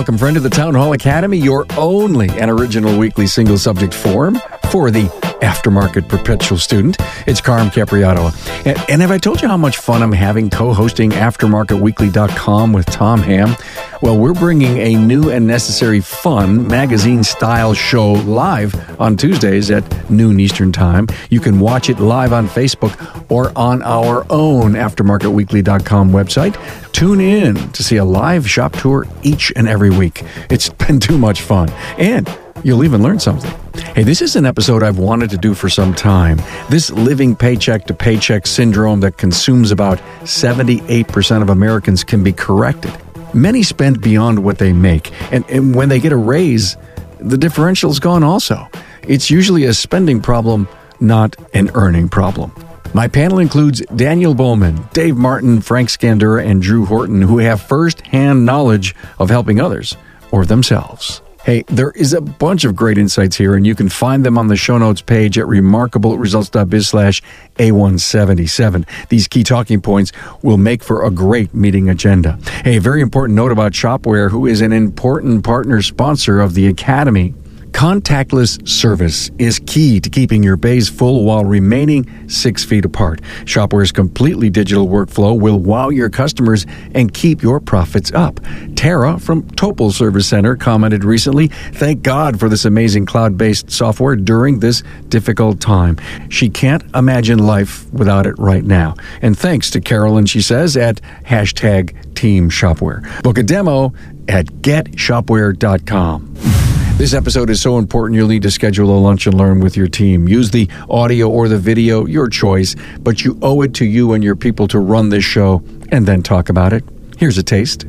Welcome, friend, to the Town Hall Academy, your only and original weekly single subject forum for the aftermarket perpetual student. It's Carm Capobianco. And, and have I told you how much fun I'm having co hosting AftermarketWeekly.com with Tom Ham? Well, we're bringing a new and necessary fun magazine style show live on Tuesdays at noon Eastern Time. You can watch it live on Facebook or on our own AftermarketWeekly.com website. Tune in to see a live shop tour each and every week. It's been too much fun. And You'll even learn something. Hey, this is an episode I've wanted to do for some time. This living paycheck to paycheck syndrome that consumes about 78% of Americans can be corrected. Many spend beyond what they make, and, and when they get a raise, the differential's gone also. It's usually a spending problem, not an earning problem. My panel includes Danielle Bohlmann, Dave Martin, Frank Scandura, and Drew Horton, who have first hand knowledge of helping others or themselves. Hey, there is a bunch of great insights here, and you can find them on the show notes page at remarkableresults.biz slash A177. These key talking points will make for a great meeting agenda. Hey, a very important note about Shopware, who is an important partner sponsor of the Academy. Contactless service is key to keeping your bays full while remaining six feet apart. Shopware's completely digital workflow will wow your customers and keep your profits up. Tara from Topol Service Center commented recently, Thank God for this amazing cloud based software during this difficult time. She can't imagine life without it right now. And thanks to Carolyn, she says, at hashtag Team Shopware. Book a demo at getshopware.com. This episode is so important you'll need to schedule a lunch and learn with your team. Use the audio or the video, your choice, but you owe it to you and your people to run this show and then talk about it. Here's a taste.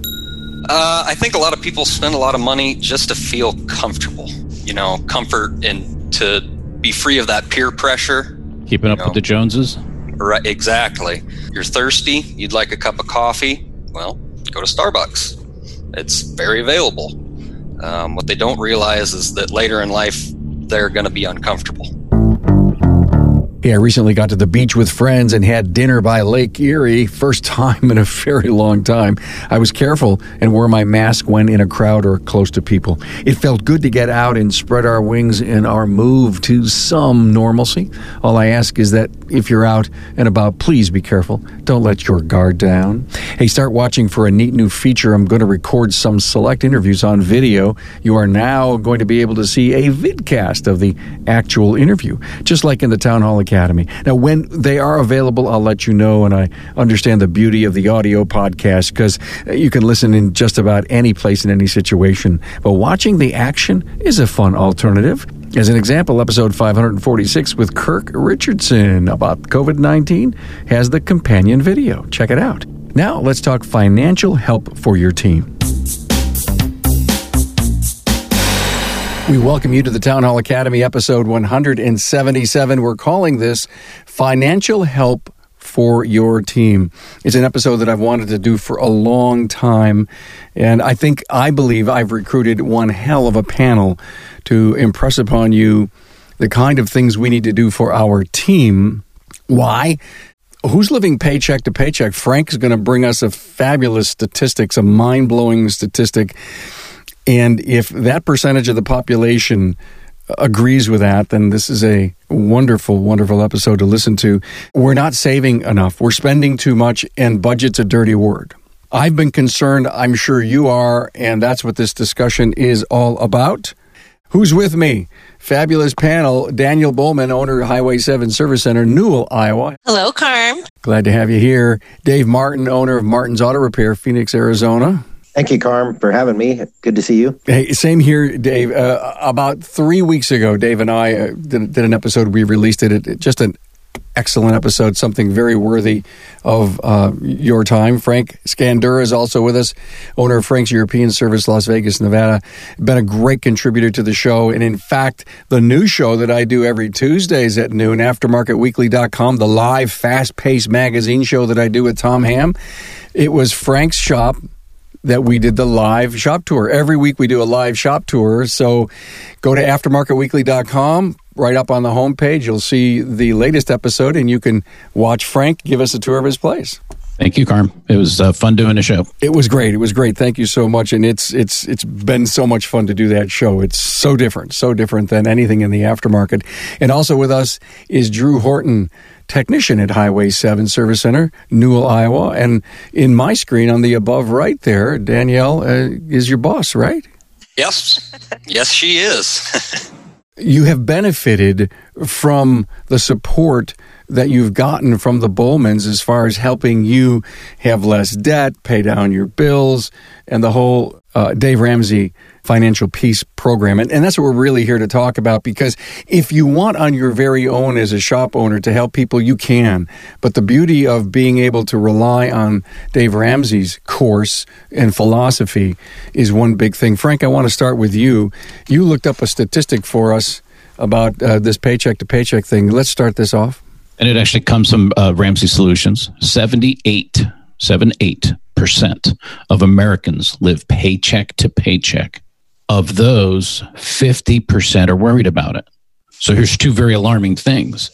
Uh, I think a lot of people spend a lot of money just to feel comfortable, you know, comfort and to be free of that peer pressure. Keeping up know. with the Joneses? Right, exactly. You're thirsty, you'd like a cup of coffee, well, go to Starbucks. It's very available. Um, what they don't realize is that later in life, they're going to be uncomfortable. Yeah, I recently got to the beach with friends and had dinner by Lake Erie. First time in a very long time. I was careful and wore my mask when in a crowd or close to people. It felt good to get out and spread our wings in our move to some normalcy. All I ask is that if you're out and about, please be careful. Don't let your guard down. Hey, start watching for a neat new feature. I'm going to record some select interviews on video. You are now going to be able to see a vidcast of the actual interview, just like in the Town Hall Academy. Now, when they are available, I'll let you know, and I understand the beauty of the audio podcast because uh, you can listen in just about any place in any situation. But watching the action is a fun alternative. As an example, episode 546 with Kirk Richardson about COVID 19 has the companion video. Check it out. Now, let's talk financial help for your team. We welcome you to the Town Hall Academy episode 177. We're calling this Financial Help for Your Team. It's an episode that I've wanted to do for a long time. And I think, I believe I've recruited one hell of a panel to impress upon you the kind of things we need to do for our team. Why? Who's living paycheck to paycheck? Frank is going to bring us a fabulous statistic, a mind blowing statistic and if that percentage of the population agrees with that, then this is a wonderful, wonderful episode to listen to. We're not saving enough. We're spending too much, and budget's a dirty word. I've been concerned, I'm sure you are, and that's what this discussion is all about. Who's with me? Fabulous panel. Danielle Bohlmann, owner Highway 7 Service Center, Newell, Iowa. Hello, Carm. Glad to have you here. Dave Martin, owner of Martin's Auto Repair, Phoenix, Arizona. Thank you, Carm, for having me. Good to see you. Hey, same here, Dave. Uh, about three weeks ago, Dave and I uh, did, did, an episode. We released it. it just an excellent episode, something very worthy of uh, your time. Frank Scandura is also with us, owner of Frank's European Service, Las Vegas, Nevada. Been a great contributor to the show. And in fact, the new show that I do every Tuesdays at noon, aftermarketweekly.com, the live, fast paced magazine show that I do with Tom Ham, it was Frank's shop that we did the live shop tour. Every week we do a live shop tour. So go to aftermarketweekly.com. Right up on the homepage, you'll see the latest episode, and you can watch Frank give us a tour of his place. Thank you, Carm. It was uh, fun doing the show. It was great. It was great. Thank you so much. And it's it's it's been so much fun to do that show. It's so different, so different than anything in the aftermarket. And also with us is Drew Horton, technician at Highway 7 Service Center, Newell, Iowa. And in my screen on the above right there, Danielle uh, is your boss, right? Yes. yes, she is. you have benefited from the support that you've gotten from the Bohlmanns as far as helping you have less debt, pay down your bills, and the whole uh, Dave Ramsey financial peace program. And, and that's what we're really here to talk about because if you want on your very own as a shop owner to help people, you can. But the beauty of being able to rely on Dave Ramsey's course and philosophy is one big thing. Frank, I want to start with you. You looked up a statistic for us about uh, this paycheck to paycheck thing. Let's start this off. And it actually comes from uh, Ramsey Solutions. 78, 78% of Americans live paycheck to paycheck. Of those, 50% are worried about it. So here's two very alarming things.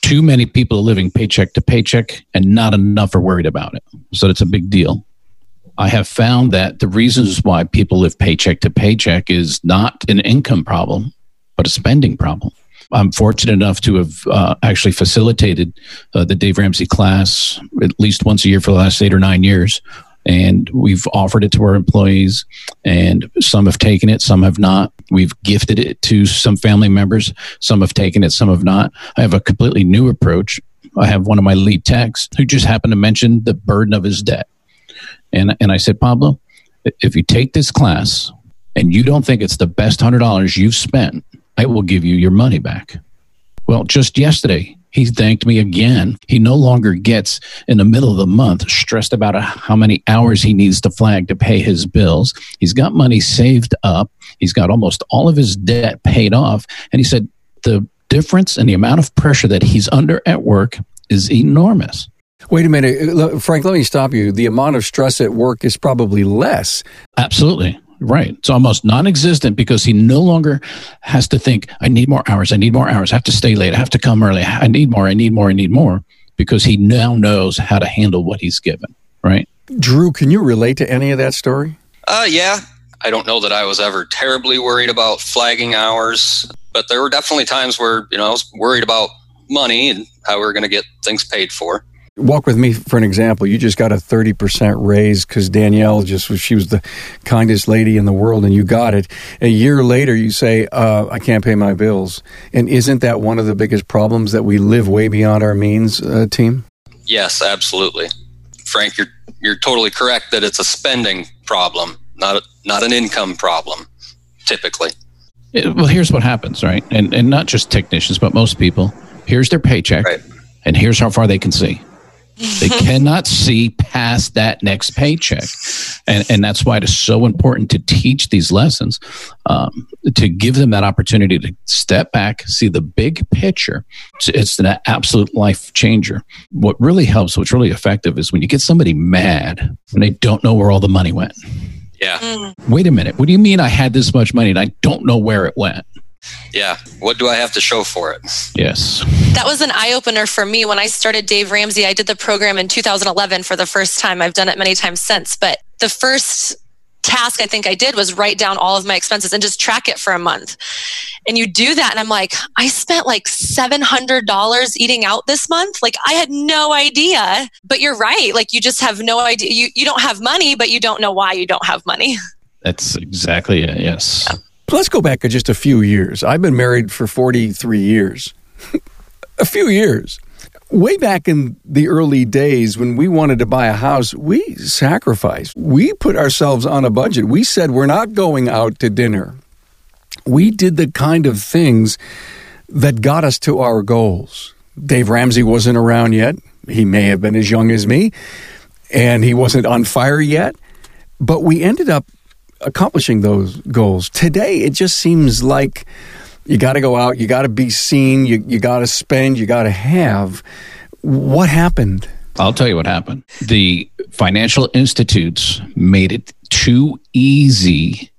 Too many people are living paycheck to paycheck, and not enough are worried about it. So it's a big deal. I have found that the reasons why people live paycheck to paycheck is not an income problem, but a spending problem. I'm fortunate enough to have uh, actually facilitated uh, the Dave Ramsey class at least once a year for the last eight or nine years. And we've offered it to our employees, and some have taken it, some have not. We've gifted it to some family members, some have taken it, some have not. I have a completely new approach. I have one of my lead techs who just happened to mention the burden of his debt. And, and I said, Pablo, if you take this class and you don't think it's the best $100 you've spent, I will give you your money back. Well, just yesterday, he thanked me again. He no longer gets in the middle of the month stressed about how many hours he needs to flag to pay his bills. He's got money saved up. He's got almost all of his debt paid off. And he said the difference in the amount of pressure that he's under at work is enormous. Wait a minute, Frank, let me stop you. The amount of stress at work is probably less. Absolutely. Right. It's almost non existent because he no longer has to think, I need more hours. I need more hours. I have to stay late. I have to come early. I need more. I need more. I need more because he now knows how to handle what he's given. Right. Drew, can you relate to any of that story? Uh, yeah. I don't know that I was ever terribly worried about flagging hours, but there were definitely times where, you know, I was worried about money and how we were going to get things paid for. Walk with me for an example. You just got a 30% raise because Danielle just was, she was the kindest lady in the world and you got it. A year later, you say, uh, I can't pay my bills. And isn't that one of the biggest problems that we live way beyond our means, uh, team? Yes, absolutely. Frank, you're, you're totally correct that it's a spending problem, not, a, not an income problem, typically. It, well, here's what happens, right? And, and not just technicians, but most people. Here's their paycheck, right. and here's how far they can see they cannot see past that next paycheck. And, and that's why it is so important to teach these lessons, um, to give them that opportunity to step back, see the big picture. It's, it's an absolute life changer. What really helps, what's really effective is when you get somebody mad and they don't know where all the money went. Yeah. Mm. Wait a minute. What do you mean I had this much money and I don't know where it went? Yeah, what do I have to show for it? Yes. That was an eye opener for me when I started Dave Ramsey. I did the program in 2011 for the first time. I've done it many times since, but the first task I think I did was write down all of my expenses and just track it for a month. And you do that, and I'm like, I spent like $700 eating out this month. Like, I had no idea. But you're right. Like, you just have no idea. You, you don't have money, but you don't know why you don't have money. That's exactly it. Yes. Yeah. Let's go back just a few years. I've been married for 43 years. a few years. Way back in the early days when we wanted to buy a house, we sacrificed. We put ourselves on a budget. We said we're not going out to dinner. We did the kind of things that got us to our goals. Dave Ramsey wasn't around yet. He may have been as young as me, and he wasn't on fire yet. But we ended up accomplishing those goals. Today, it just seems like you got to go out, you got to be seen, you, you got to spend, you got to have. What happened? I'll tell you what happened. The financial institutes made it too easy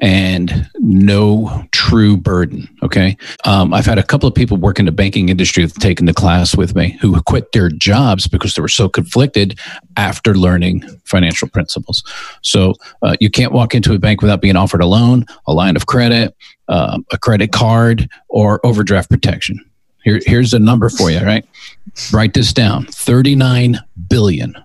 and no true burden. Okay. Um, I've had a couple of people work in the banking industry who've taken the class with me who quit their jobs because they were so conflicted after learning financial principles. So uh, you can't walk into a bank without being offered a loan, a line of credit, uh, a credit card, or overdraft protection. Here, here's a number for you, right? Write this down 39 billion.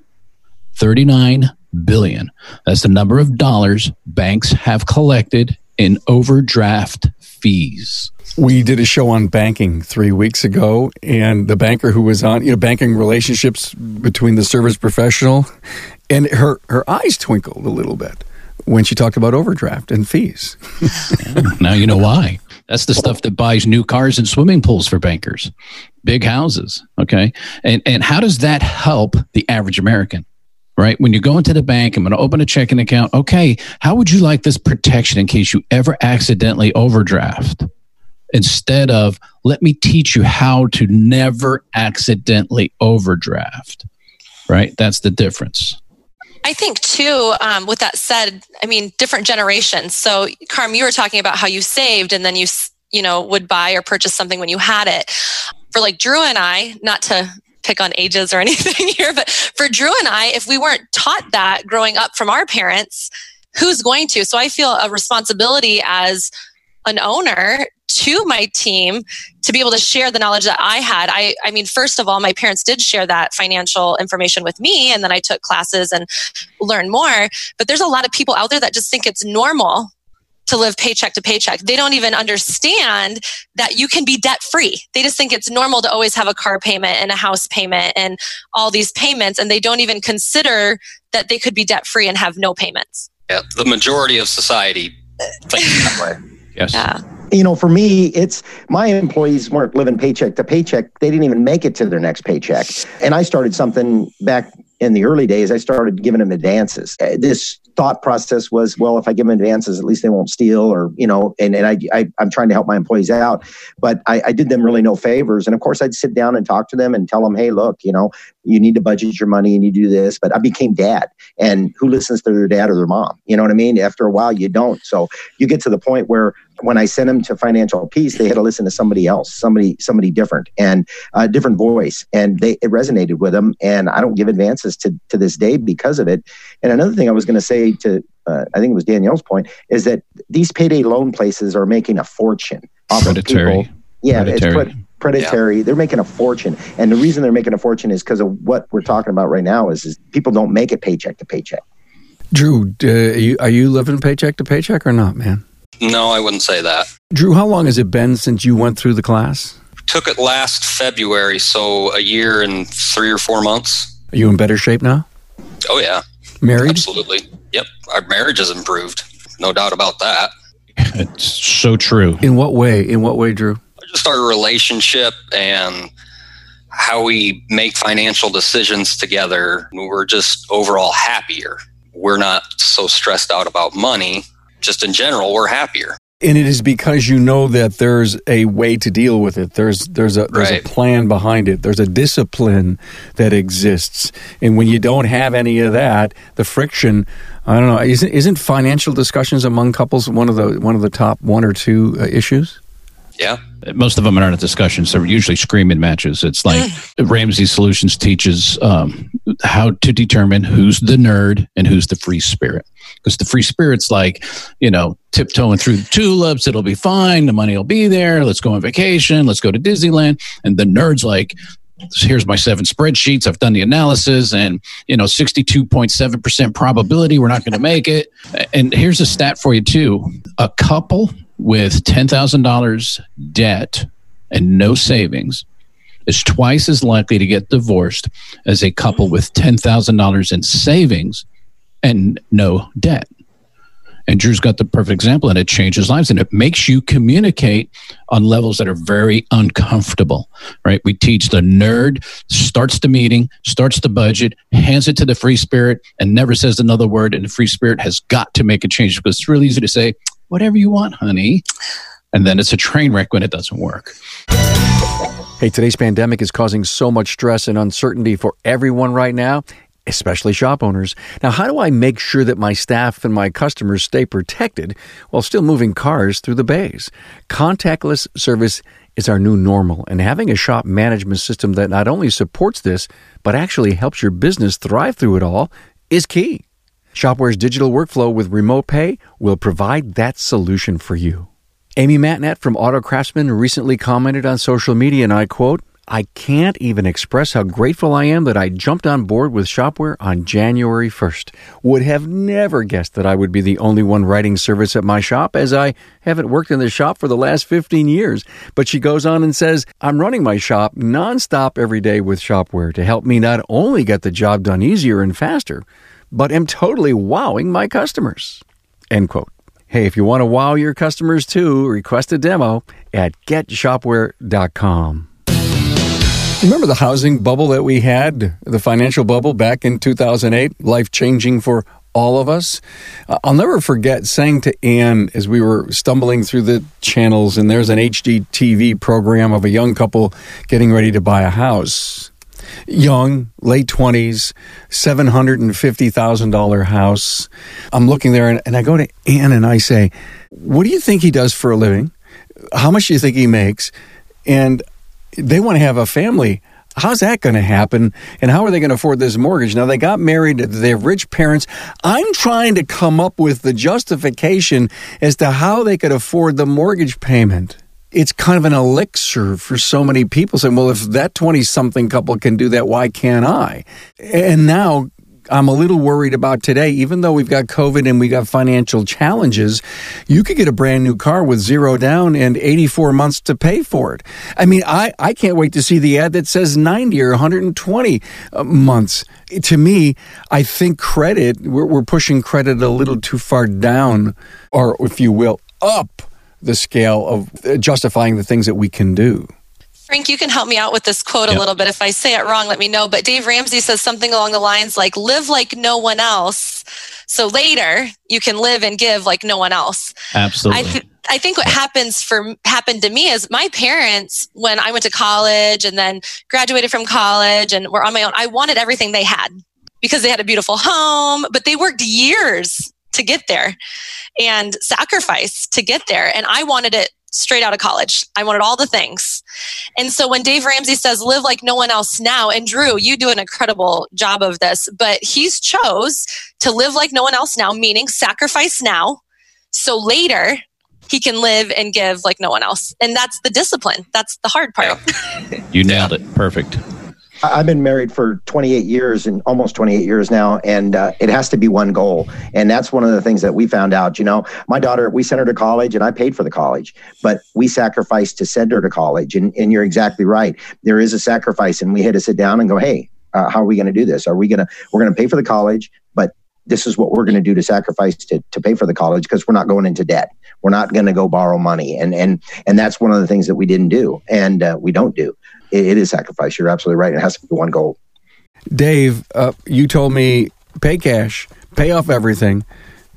39 billion. That's the number of dollars banks have collected in overdraft fees. We did a show on banking three weeks ago, and the banker who was on, you know, banking relationships between the service professional, and her, her eyes twinkled a little bit when she talked about overdraft and fees. yeah, now you know why. That's the stuff that buys new cars and swimming pools for bankers, big houses. Okay. And, and how does that help the average American? Right. When you go into the bank, I'm going to open a checking account. Okay. How would you like this protection in case you ever accidentally overdraft? Instead of, let me teach you how to never accidentally overdraft. Right. That's the difference. I think too, um, with that said, I mean, different generations. So, Carm, you were talking about how you saved and then you, you know, would buy or purchase something when you had it. For like Drew and I, not to pick on ages or anything here, but for Drew and I, if we weren't taught that growing up from our parents, who's going to? So I feel a responsibility as an owner to my team to be able to share the knowledge that I had. I, I mean, first of all, my parents did share that financial information with me, and then I took classes and learned more. But there's a lot of people out there that just think it's normal to live paycheck to paycheck. They don't even understand that you can be debt free. They just think it's normal to always have a car payment and a house payment and all these payments, and they don't even consider that they could be debt free and have no payments. Yeah, the majority of society think that way. Yes. Yeah. You know, for me, it's my employees weren't living paycheck to paycheck. They didn't even make it to their next paycheck. And I started something back in the early days. I started giving them advances. Uh, this thought process was, well, if I give them advances, at least they won't steal or, you know, and, and I, I, am trying to help my employees out. But I, I did them really no favors. And of course, I'd sit down and talk to them and tell them, hey, look, you know, you need to budget your money and you do this. But I became dad. And who listens to their dad or their mom? You know what I mean? After a while, you don't. So you get to the point where when I sent them to financial peace, they had to listen to somebody else, somebody, somebody different and a different voice. And they, it resonated with them. And I don't give advances to, to this day because of it. And another thing I was going to say to, uh, I think it was Danielle's point, is that these payday loan places are making a fortune off predatory. of people. Yeah, predatory. it's predatory. Yeah. They're making a fortune, and the reason they're making a fortune is because of what we're talking about right now. Is, is people don't make it paycheck to paycheck. Drew, uh, are, you, are you living paycheck to paycheck or not, man? No, I wouldn't say that. Drew, how long has it been since you went through the class? Took it last February, so a year and three or four months. Are you in better shape now? Oh yeah, married. Absolutely. Yep, our marriage has improved. No doubt about that. It's so true. In what way? In what way, Drew? Just our relationship and how we make financial decisions together. We're just overall happier. We're not so stressed out about money. Just in general, we're happier. And it is because you know that there's a way to deal with it. There's there's a there's right. a plan behind it. There's a discipline that exists. And when you don't have any of that, the friction, I don't know, isn't isn't financial discussions among couples one of the one of the top one or two uh, issues? Yeah. Most of them aren't discussions. They're usually screaming matches. It's like Ramsey Solutions teaches um, how to determine who's the nerd and who's the free spirit. Because the free spirit's like, you know, tiptoeing through the tulips. It'll be fine. The money will be there. Let's go on vacation. Let's go to Disneyland. And the nerd's like, here's my seven spreadsheets. I've done the analysis and, you know, 62.7% probability we're not going to make it. And here's a stat for you, too. A couple with $10,000 debt and no savings is twice as likely to get divorced as a couple with $10,000 in savings and no debt. And Drew's got the perfect example, and it changes lives and it makes you communicate on levels that are very uncomfortable, right? We teach the nerd starts the meeting, starts the budget, hands it to the free spirit, and never says another word. And the free spirit has got to make a change because it's really easy to say, whatever you want, honey. And then it's a train wreck when it doesn't work. Hey, today's pandemic is causing so much stress and uncertainty for everyone right now especially shop owners. Now, how do I make sure that my staff and my customers stay protected while still moving cars through the bays? Contactless service is our new normal, and having a shop management system that not only supports this, but actually helps your business thrive through it all is key. Shopware's digital workflow with remote pay will provide that solution for you. Amy Matnett from Auto Craftsman recently commented on social media, and I quote, I can't even express how grateful I am that I jumped on board with Shopware on January 1st. Would have never guessed that I would be the only one writing service at my shop, as I haven't worked in the shop for the last 15 years. But she goes on and says, I'm running my shop nonstop every day with Shopware to help me not only get the job done easier and faster, but am totally wowing my customers. End quote. Hey, if you want to wow your customers too, request a demo at getshopware.com. Remember the housing bubble that we had, the financial bubble back in 2008? Life changing for all of us. Uh, I'll never forget saying to Ann as we were stumbling through the channels, and there's an HGTV program of a young couple getting ready to buy a house. Young, late 20s, $750,000 house. I'm looking there and, and I go to Ann and I say, What do you think he does for a living? How much do you think he makes? And they want to have a family. How's that going to happen? And how are they going to afford this mortgage? Now, they got married, they have rich parents. I'm trying to come up with the justification as to how they could afford the mortgage payment. It's kind of an elixir for so many people saying, well, if that 20 something couple can do that, why can't I? And now I'm a little worried about today, even though we've got COVID and we got financial challenges, you could get a brand new car with zero down and 84 months to pay for it. I mean, I, I can't wait to see the ad that says 90 or 120 uh, months. To me, I think credit, we're, we're pushing credit a little too far down, or if you will, up the scale of uh, justifying the things that we can do. Frank, you can help me out with this quote yep. a little bit. If I say it wrong, let me know. But Dave Ramsey says something along the lines like, live like no one else. So later you can live and give like no one else. Absolutely. I, th- I think what happens for happened to me is my parents, when I went to college and then graduated from college and were on my own, I wanted everything they had because they had a beautiful home, but they worked years to get there and sacrifice to get there. And I wanted it straight out of college. I wanted all the things. And so when Dave Ramsey says live like no one else now, and Drew, you do an incredible job of this, but he's chose to live like no one else now, meaning sacrifice now. So later he can live and give like no one else. And that's the discipline. That's the hard part. you nailed it. Perfect. I've been married for 28 years and almost 28 years now, and uh, it has to be one goal. And that's one of the things that we found out. You know, my daughter, we sent her to college and I paid for the college, but we sacrificed to send her to college. And, and you're exactly right. There is a sacrifice, and we had to sit down and go, hey, uh, how are we going to do this? Are we going to, we're going to pay for the college, but this is what we're going to do to sacrifice to, to pay for the college because we're not going into debt. We're not going to go borrow money. And, and, and that's one of the things that we didn't do and uh, we don't do it, it is sacrifice. You're absolutely right. It has to be one goal. Dave, uh, you told me pay cash, pay off everything,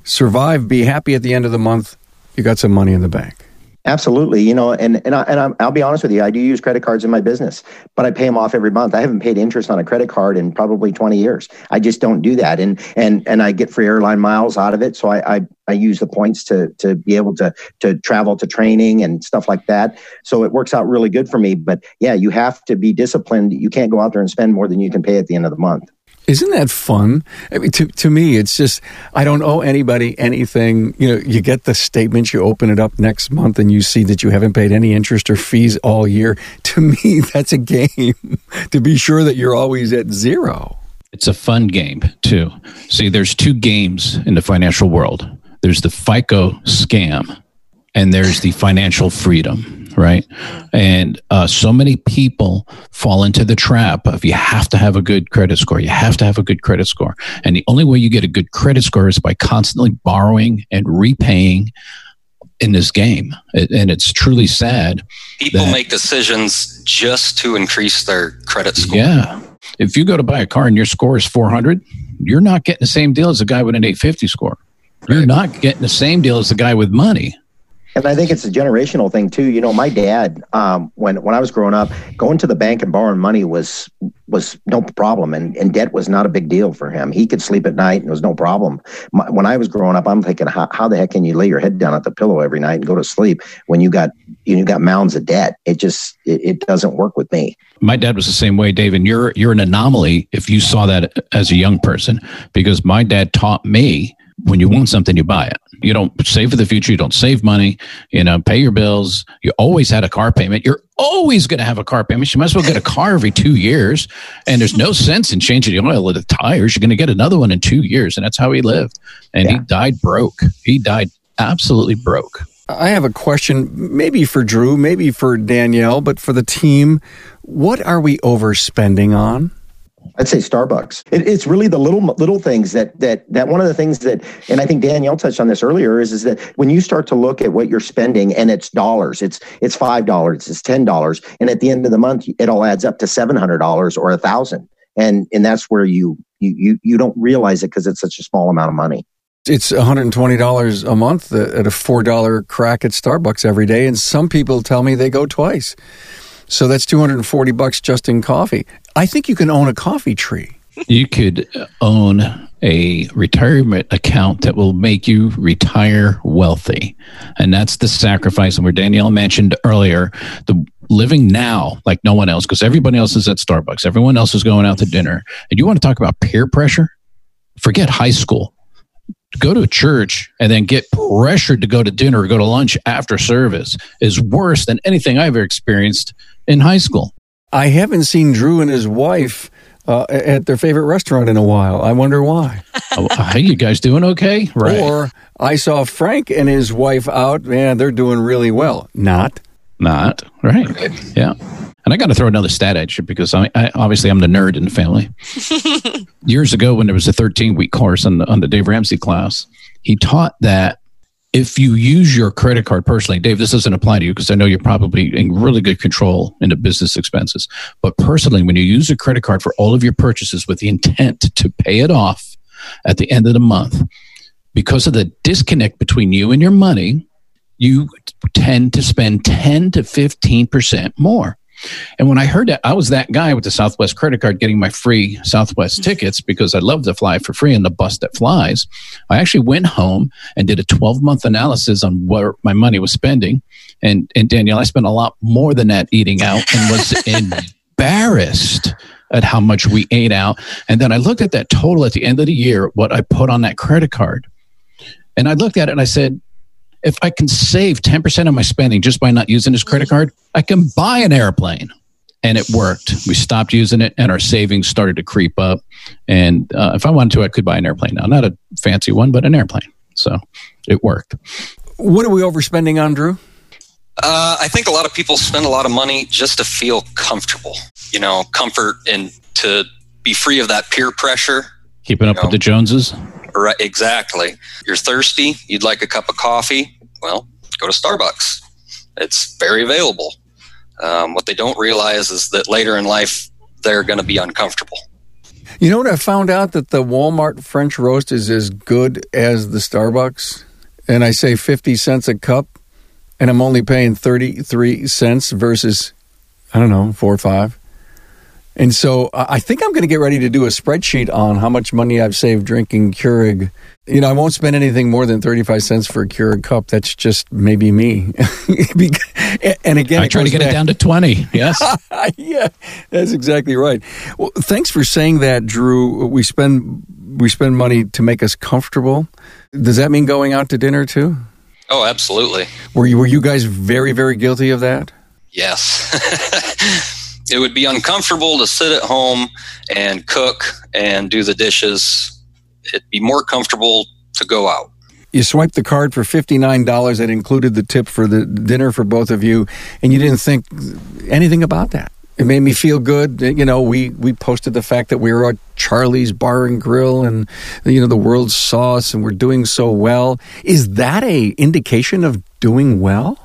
survive, be happy at the end of the month. You got some money in the bank. Absolutely, you know, and and I, and i will be honest with you, I do use credit cards in my business, but I pay them off every month. I haven't paid interest on a credit card in probably twenty years. I just don't do that, and and and I get free airline miles out of it, so I I, I use the points to to be able to to travel to training and stuff like that. So it works out really good for me. But yeah, you have to be disciplined. You can't go out there and spend more than you can pay at the end of the month. Isn't that fun? I mean, to, to me, it's just, I don't owe anybody anything. You know, you get the statement, you open it up next month, and you see that you haven't paid any interest or fees all year. To me, that's a game to be sure that you're always at zero. It's a fun game, too. See, there's two games in the financial world there's the FICO scam, and there's the financial freedom right? And uh, so many people fall into the trap of you have to have a good credit score. You have to have a good credit score. And the only way you get a good credit score is by constantly borrowing and repaying in this game. And it's truly sad. People that, make decisions just to increase their credit score. Yeah. If you go to buy a car and your score is 400, you're not getting the same deal as a guy with an 850 score. You're not getting the same deal as the guy with money And I think it's a generational thing too. You know, my dad, um, when when I was growing up, going to the bank and borrowing money was was no problem, and, and debt was not a big deal for him. He could sleep at night, and it was no problem. My, when I was growing up, I'm thinking, how, how the heck can you lay your head down at the pillow every night and go to sleep when you got you got mounds of debt? It just it, it doesn't work with me. My dad was the same way, Dave, and you're you're an anomaly if you saw that as a young person, because my dad taught me when you want something, you buy it. You don't save for the future. You don't save money. You know, pay your bills. You always had a car payment. You're always going to have a car payment. You might as well get a car every two years. And there's no sense in changing the oil of the tires. You're going to get another one in two years. And that's how he lived. And yeah. he died broke. He died absolutely broke. I have a question, maybe for Drew, maybe for Danielle, but for the team. What are we overspending on? I'd say Starbucks. It, it's really the little little things that that that one of the things that, and I think Danielle touched on this earlier, is is that when you start to look at what you're spending and it's dollars, it's it's five dollars, it's ten dollars, and at the end of the month, it all adds up to seven hundred dollars or a thousand, and and that's where you you you you don't realize it because it's such a small amount of money. It's $120 a month at a $4 crack at Starbucks every day. And some people tell me they go twice. So that's 240 bucks just in coffee. I think you can own a coffee tree. You could own a retirement account that will make you retire wealthy. And that's the sacrifice. And where Danielle mentioned earlier, the living now like no one else, because everybody else is at Starbucks, everyone else is going out to dinner. And you want to talk about peer pressure? Forget high school. Go to church and then get pressured to go to dinner or go to lunch after service is worse than anything I've ever experienced in high school. I haven't seen Drew and his wife uh, at their favorite restaurant in a while. I wonder why. oh, hey, you guys doing okay? Right. Or I saw Frank and his wife out. Man, they're doing really well. Not. Not. Right. Yeah. And I got to throw another stat at you because I, I, obviously I'm the nerd in the family. Years ago, when there was a 13 week course on the, on the Dave Ramsey class, he taught that if you use your credit card personally, Dave, this doesn't apply to you because I know you're probably in really good control into business expenses. But personally, when you use a credit card for all of your purchases with the intent to pay it off at the end of the month, because of the disconnect between you and your money, you tend to spend 10 to 15% more. And when I heard that, I was that guy with the Southwest credit card getting my free Southwest mm-hmm. tickets because I love to fly for free in the bus that flies. I actually went home and did a 12 month analysis on where my money was spending. And, and Danielle, I spent a lot more than that eating out and was embarrassed at how much we ate out. And then I looked at that total at the end of the year, what I put on that credit card. And I looked at it and I said, if I can save 10% of my spending just by not using this credit card, I can buy an airplane. And it worked. We stopped using it, and our savings started to creep up. And uh, if I wanted to, I could buy an airplane now. Not a fancy one, but an airplane. So it worked. What are we overspending on, Drew? Uh, I think a lot of people spend a lot of money just to feel comfortable. You know, comfort and to be free of that peer pressure. Keeping up know. with the Joneses. Right, exactly. You're thirsty, you'd like a cup of coffee. Well, go to Starbucks. It's very available. Um, what they don't realize is that later in life, they're going to be uncomfortable. You know what? I found out that the Walmart French roast is as good as the Starbucks. And I say 50 cents a cup, and I'm only paying 33 cents versus, I don't know, four or five. And so uh, I think I'm going to get ready to do a spreadsheet on how much money I've saved drinking Keurig. You know, I won't spend anything more than 35 cents for a Keurig cup. That's just maybe me. and again, I try to get back. it down to 20. Yes. yeah, that's exactly right. Well, thanks for saying that, Drew. We spend we spend money to make us comfortable. Does that mean going out to dinner too? Oh, absolutely. Were you were you guys very very guilty of that? Yes. it would be uncomfortable to sit at home and cook and do the dishes. It'd be more comfortable to go out. You swiped the card for $59 that included the tip for the dinner for both of you, and you didn't think anything about that. It made me feel good. You know, we, we posted the fact that we were at Charlie's Bar and Grill and, you know, the world saw us and we're doing so well. Is that a indication of doing well?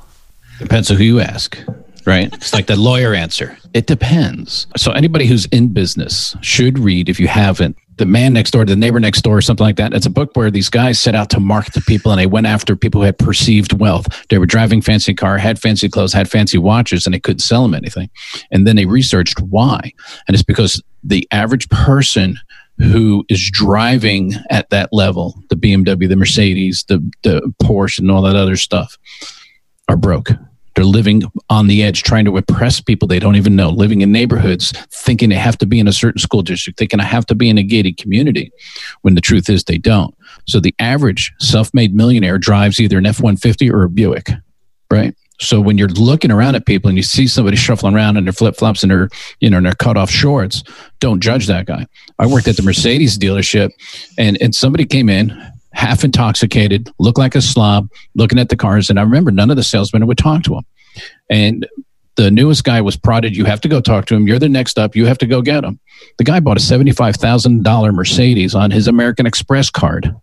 Depends on who you ask right? It's like the lawyer answer. It depends. So anybody who's in business should read, if you haven't, the man next door, the neighbor next door, or something like that. It's a book where these guys set out to market to people and they went after people who had perceived wealth. They were driving fancy car, had fancy clothes, had fancy watches, and they couldn't sell them anything. And then they researched why. And it's because the average person who is driving at that level, the BMW, the Mercedes, the, the Porsche, and all that other stuff, are broke. They're living on the edge, trying to impress people they don't even know, living in neighborhoods, thinking they have to be in a certain school district, thinking I have to be in a gated community, when the truth is they don't. So the average self made millionaire drives either an F 150 or a Buick, right? So when you're looking around at people and you see somebody shuffling around in their flip flops and their, you know, and their cut off shorts, don't judge that guy. I worked at the Mercedes dealership and, and somebody came in half intoxicated, looked like a slob, looking at the cars. And I remember none of the salesmen would talk to him. And the newest guy was prodded. You have to go talk to him. You're the next up. You have to go get him. The guy bought a $75,000 Mercedes on his American Express card.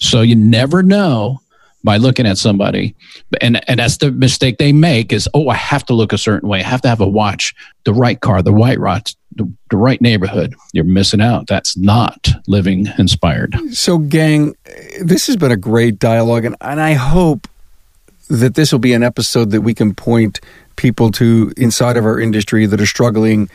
So you never know by looking at somebody. And and that's the mistake they make is oh i have to look a certain way. I have to have a watch. The right car the white rod the, the right neighborhood. You're missing out. That's not living inspired. So gang this has been a great dialogue and, and i hope that this will be an episode that we can point people to inside of our industry that are struggling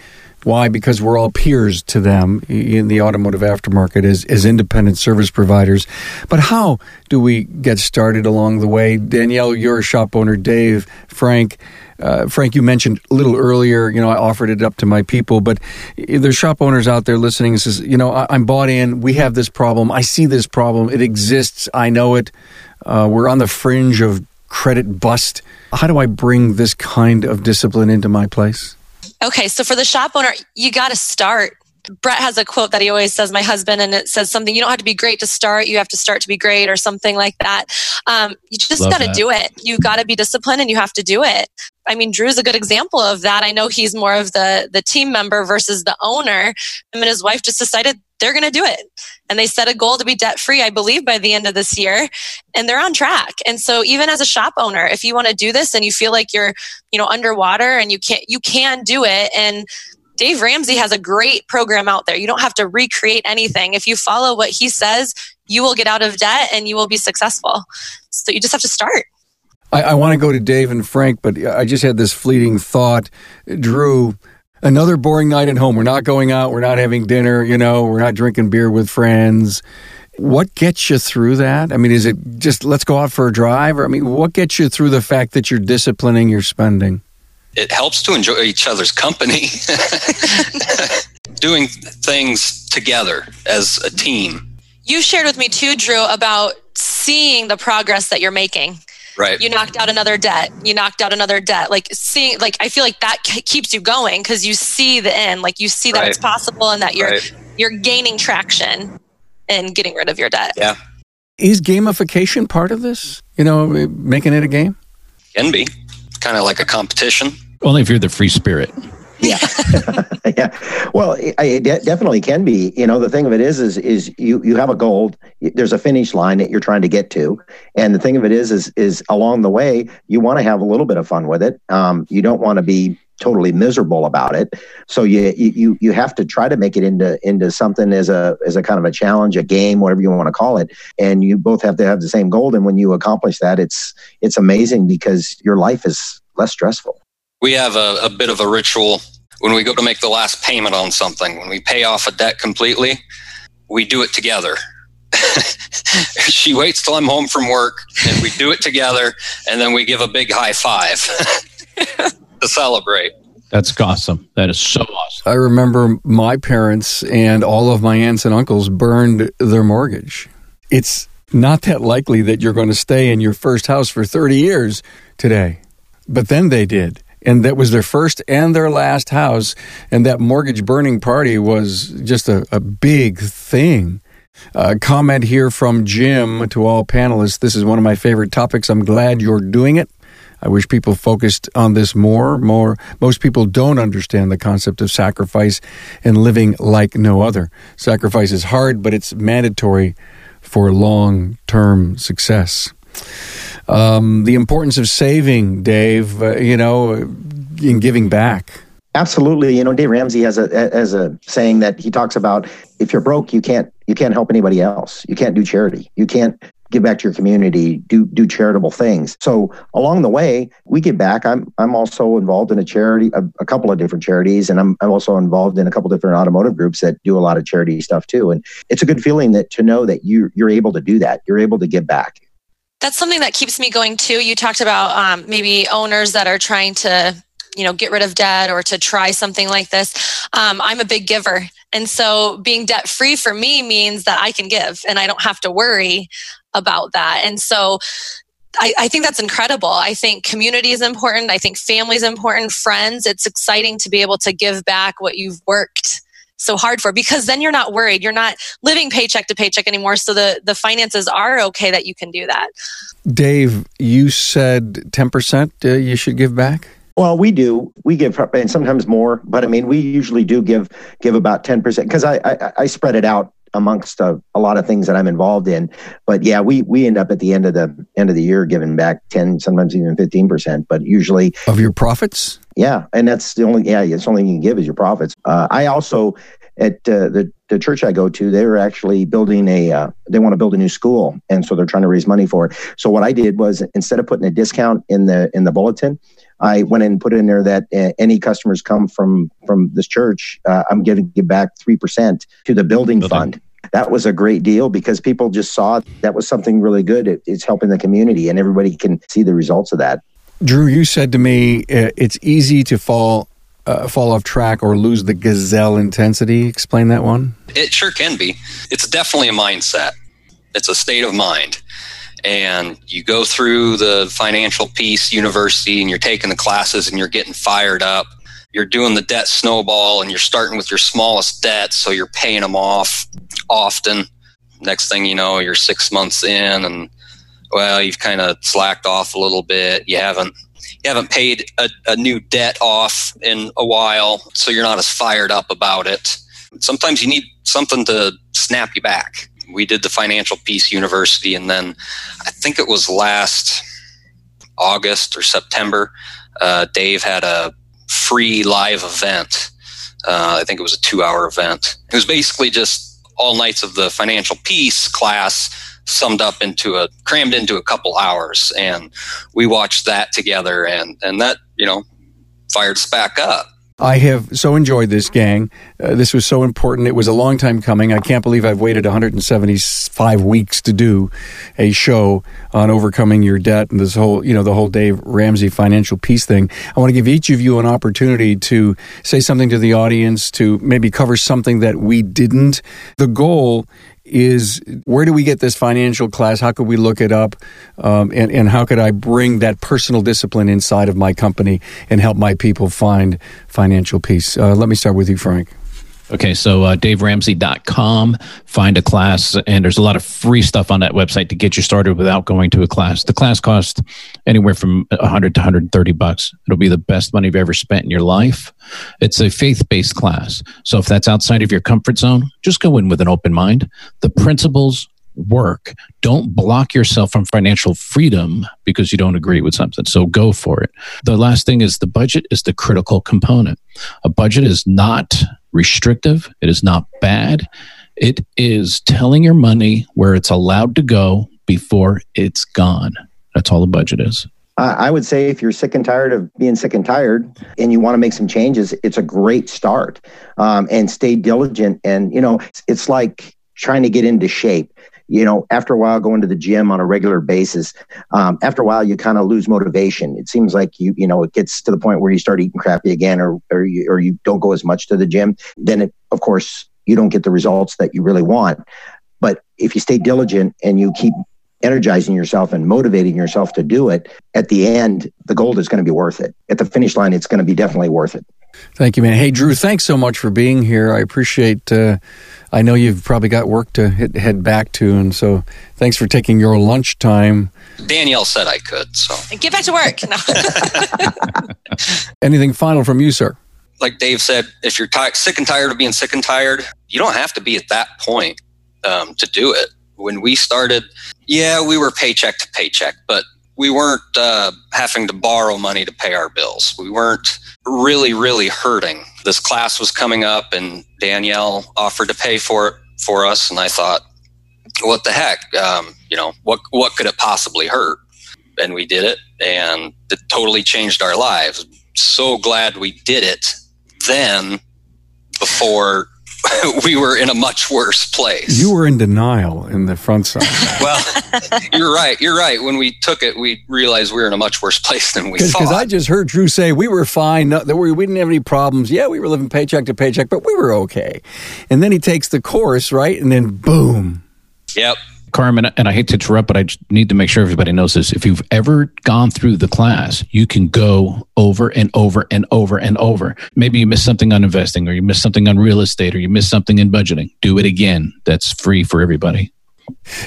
why? Because we're all peers to them in the automotive aftermarket as, as independent service providers. But how do we get started along the way? Danielle, you're a shop owner. Dave, Frank, uh, Frank, you mentioned a little earlier, you know, I offered it up to my people, but there's shop owners out there listening says, you know, I, am bought in. We have this problem. I see this problem. It exists. I know it. Uh, we're on the fringe of credit bust. How do I bring this kind of discipline into my place? Okay, so for the shop owner, you got to start. Brett has a quote that he always says, my husband, and it says something, you don't have to be great to start, you have to start to be great, or something like that. Um, you just got to do it. You got to be disciplined and you have to do it. I mean, Drew's a good example of that. I know he's more of the, the team member versus the owner. Him and his wife just decided they're going to do it. And they set a goal to be debt free, I believe, by the end of this year. And they're on track. And so even as a shop owner, if you want to do this and you feel like you're, you know, underwater and you can't, you can do it. And Dave Ramsey has a great program out there. You don't have to recreate anything. If you follow what he says, you will get out of debt and you will be successful. So you just have to start. I, I want to go to Dave and Frank, but I just had this fleeting thought. Drew, another boring night at home. We're not going out. We're not having dinner. You know, we're not drinking beer with friends. What gets you through that? I mean, is it just let's go out for a drive? Or, I mean, what gets you through the fact that you're disciplining your spending? It helps to enjoy each other's company. Doing things together as a team. You shared with me too, Drew, about seeing the progress that you're making right. You knocked out another debt. You knocked out another debt. Like seeing like i feel like that keeps you going because you see the end. Like you see that right. it's possible and that you're right. you're gaining traction and getting rid of your debt. Yeah. Is gamification part of this? You know making it a game? Can be. Kind of like a competition. Only if you're the free spirit yeah, yeah. Well, it, it, definitely can be. You know, the thing of it is, is is you you have a goal. There's a finish line that you're trying to get to, and the thing of it is, is is along the way you want to have a little bit of fun with it. Um, you don't want to be totally miserable about it. So you you you have to try to make it into into something as a as a kind of a challenge, a game, whatever you want to call it. And you both have to have the same goal. And when you accomplish that, it's it's amazing because your life is less stressful we have a, a bit of a ritual when we go to make the last payment on something. When we pay off a debt completely, we do it together. she waits till I'm home from work and we do it together and then we give a big high five to celebrate. That's awesome. That is so awesome. I remember my parents and all of my aunts and uncles burned their mortgage. It's not that likely that you're going to stay in your first house for 30 years today, but then they did and that was their first and their last house. And that mortgage burning party was just a, a big thing. Uh, comment here from Jim to all panelists. This is one of my favorite topics. I'm glad you're doing it. I wish people focused on this more. More, most people don't understand the concept of sacrifice and living like no other. Sacrifice is hard, but it's mandatory for long-term success. Um, the importance of saving, Dave, uh, you know, in giving back. Absolutely. You know, Dave Ramsey has a has a saying that he talks about if you're broke, you can't you can't help anybody else. You can't do charity. You can't give back to your community, do do charitable things. So along the way, we give back. I'm I'm also involved in a charity, a, a couple of different charities, and I'm I'm also involved in a couple different automotive groups that do a lot of charity stuff too. And it's a good feeling that to know that you you're able to do that. You're able to give back. That's something that keeps me going too. You talked about um, maybe owners that are trying to you know get rid of debt or to try something like this um, i'm a big giver and so being debt free for me means that i can give and i don't have to worry about that and so I, I, think that's incredible. I think community is important. I think family is important, friends. It's exciting to be able to give back what you've worked so hard for because then you're not worried. You're not living paycheck to paycheck anymore. So the, the finances are okay that you can do that. Dave, you said 10% uh, you should give back? Well, we do. We give, and sometimes more. But I mean, we usually do give give about ten percent because I, I, I spread it out amongst a, a, lot of things that I'm involved in. But yeah, we we end up at the end of the end of the year giving back ten, sometimes even fifteen percent. But usually of your profits. Yeah, and that's the only yeah, it's the only thing you can give is your profits. Uh, I also at uh, the the church I go to, they were actually building a uh, they want to build a new school, and so they're trying to raise money for it. So what I did was instead of putting a discount in the in the bulletin, I went and put in there that uh, any customers come from from this church, uh, I'm going to give back three percent to the building, building, fund. That was a great deal because people just saw that was something really good. It, it's helping the community, and everybody can see the results of that. Drew, you said to me uh, it's easy to fall uh, fall off track or lose the gazelle intensity. Explain that one. It sure can be. It's definitely a mindset. It's a state of mind and you go through the financial peace university and you're taking the classes and you're getting fired up. You're doing the debt snowball and you're starting with your smallest debt so you're paying them off often. Next thing you know you're six months in and well you've kind of slacked off a little bit. You haven't you haven't paid a, a new debt off in a while so you're not as fired up about it. Sometimes you need something to snap you back we did the Financial Peace University, and then I think it was last August or September. Uh, Dave had a free live event. Uh, I think it was a two-hour event. It was basically just all nights of the Financial Peace class summed up into a crammed into a couple hours, and we watched that together, and and that you know fired us back up. I have so enjoyed this, gang. Uh, this was so important. It was a long time coming. I can't believe I've waited 175 weeks to do a show on overcoming your debt and this whole, you know, the whole Dave Ramsey financial peace thing. I want to give each of you an opportunity to say something to the audience, to maybe cover something that we didn't. The goal is where do we get this financial class? How could we look it up? Um, and, and how could I bring that personal discipline inside of my company and help my people find financial peace? Uh, let me start with you, Frank. Okay, so uh, daveramsey.com, find a class, and there's a lot of free stuff on that website to get you started without going to a class. The class costs anywhere from 100 to 130 bucks. It'll be the best money you've ever spent in your life. It's a faith based class. So if that's outside of your comfort zone, just go in with an open mind. The principles work. Don't block yourself from financial freedom because you don't agree with something. So go for it. The last thing is the budget is the critical component. A budget is not restrictive, it is not bad. It is telling your money where it's allowed to go before it's gone. That's all the budget is. I would say if you're sick and tired of being sick and tired and you want to make some changes, it's a great start. Um, and stay diligent. And, you know, it's like trying to get into shape you know, after a while going to the gym on a regular basis, um, after a while you kind of lose motivation. It seems like you, you know, it gets to the point where you start eating crappy again, or or you, or you don't go as much to the gym. Then, it, of course, you don't get the results that you really want. But if you stay diligent and you keep energizing yourself and motivating yourself to do it, at the end, the gold is going to be worth it. At the finish line, it's going to be definitely worth it. Thank you, man. Hey, Drew, thanks so much for being here. I appreciate. Uh, I know you've probably got work to hit, head back to, and so thanks for taking your lunch time. Danielle said I could, so get back to work. Anything final from you, sir? Like Dave said, if you're t- sick and tired of being sick and tired, you don't have to be at that point um, to do it. When we started, yeah, we were paycheck to paycheck, but we weren't uh, having to borrow money to pay our bills. We weren't really, really hurting. This class was coming up, and Danielle offered to pay for it for us, and I thought, what the heck? Um, you know, what what could it possibly hurt? And we did it, and it totally changed our lives. So glad we did it then before we were in a much worse place. You were in denial in the front side. well, you're right. You're right. When we took it, we realized we were in a much worse place than we Cause, thought. Because I just heard Drew say we were fine. No, that we, we didn't have any problems. Yeah, we were living paycheck to paycheck, but we were okay. And then he takes the course, right? And then boom. Yep. Carmen, and I hate to interrupt, but I need to make sure everybody knows this. If you've ever gone through the class, you can go over and over and over and over. Maybe you missed something on investing, or you missed something on real estate, or you missed something in budgeting. Do it again. That's free for everybody.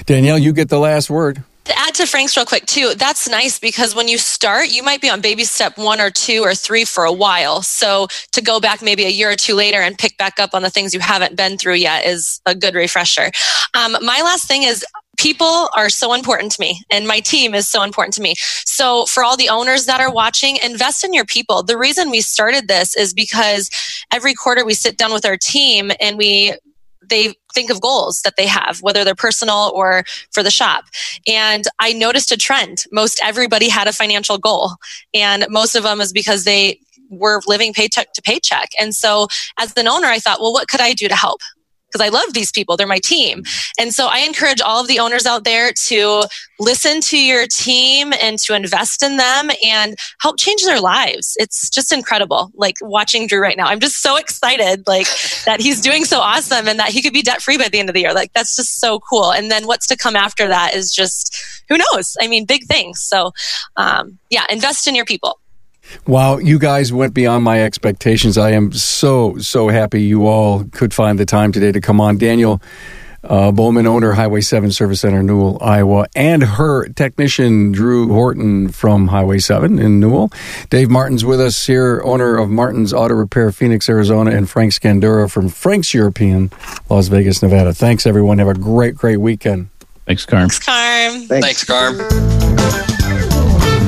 Danielle, you get the last word. To add to Frank's real quick too, that's nice because when you start, you might be on baby step one or two or three for a while. So to go back maybe a year or two later and pick back up on the things you haven't been through yet is a good refresher. Um, my last thing is people are so important to me and my team is so important to me. So for all the owners that are watching, invest in your people. The reason we started this is because every quarter we sit down with our team and we they think of goals that they have, whether they're personal or for the shop. And I noticed a trend. Most everybody had a financial goal, and most of them is because they were living paycheck to paycheck. And so, as an owner, I thought, well, what could I do to help? Because I love these people. They're my team. And so I encourage all of the owners out there to listen to your team and to invest in them and help change their lives. It's just incredible. Like watching Drew right now. I'm just so excited like that he's doing so awesome and that he could be debt free by the end of the year. Like that's just so cool. And then what's to come after that is just who knows? I mean, big things. So um, yeah, invest in your people. Wow, you guys went beyond my expectations. I am so, so happy you all could find the time today to come on. Danielle uh, Bohlmann, owner, Highway 7 Service Center, Newell, Iowa, and her technician, Drew Horton from Highway 7 in Newell. Dave Martin's with us here, owner of Martin's Auto Repair, Phoenix, Arizona, and Frank Scandura from Frank's European, Las Vegas, Nevada. Thanks, everyone. Have a great, great weekend. Thanks, Carm. Thanks, Carm. Thanks, Thanks Carm.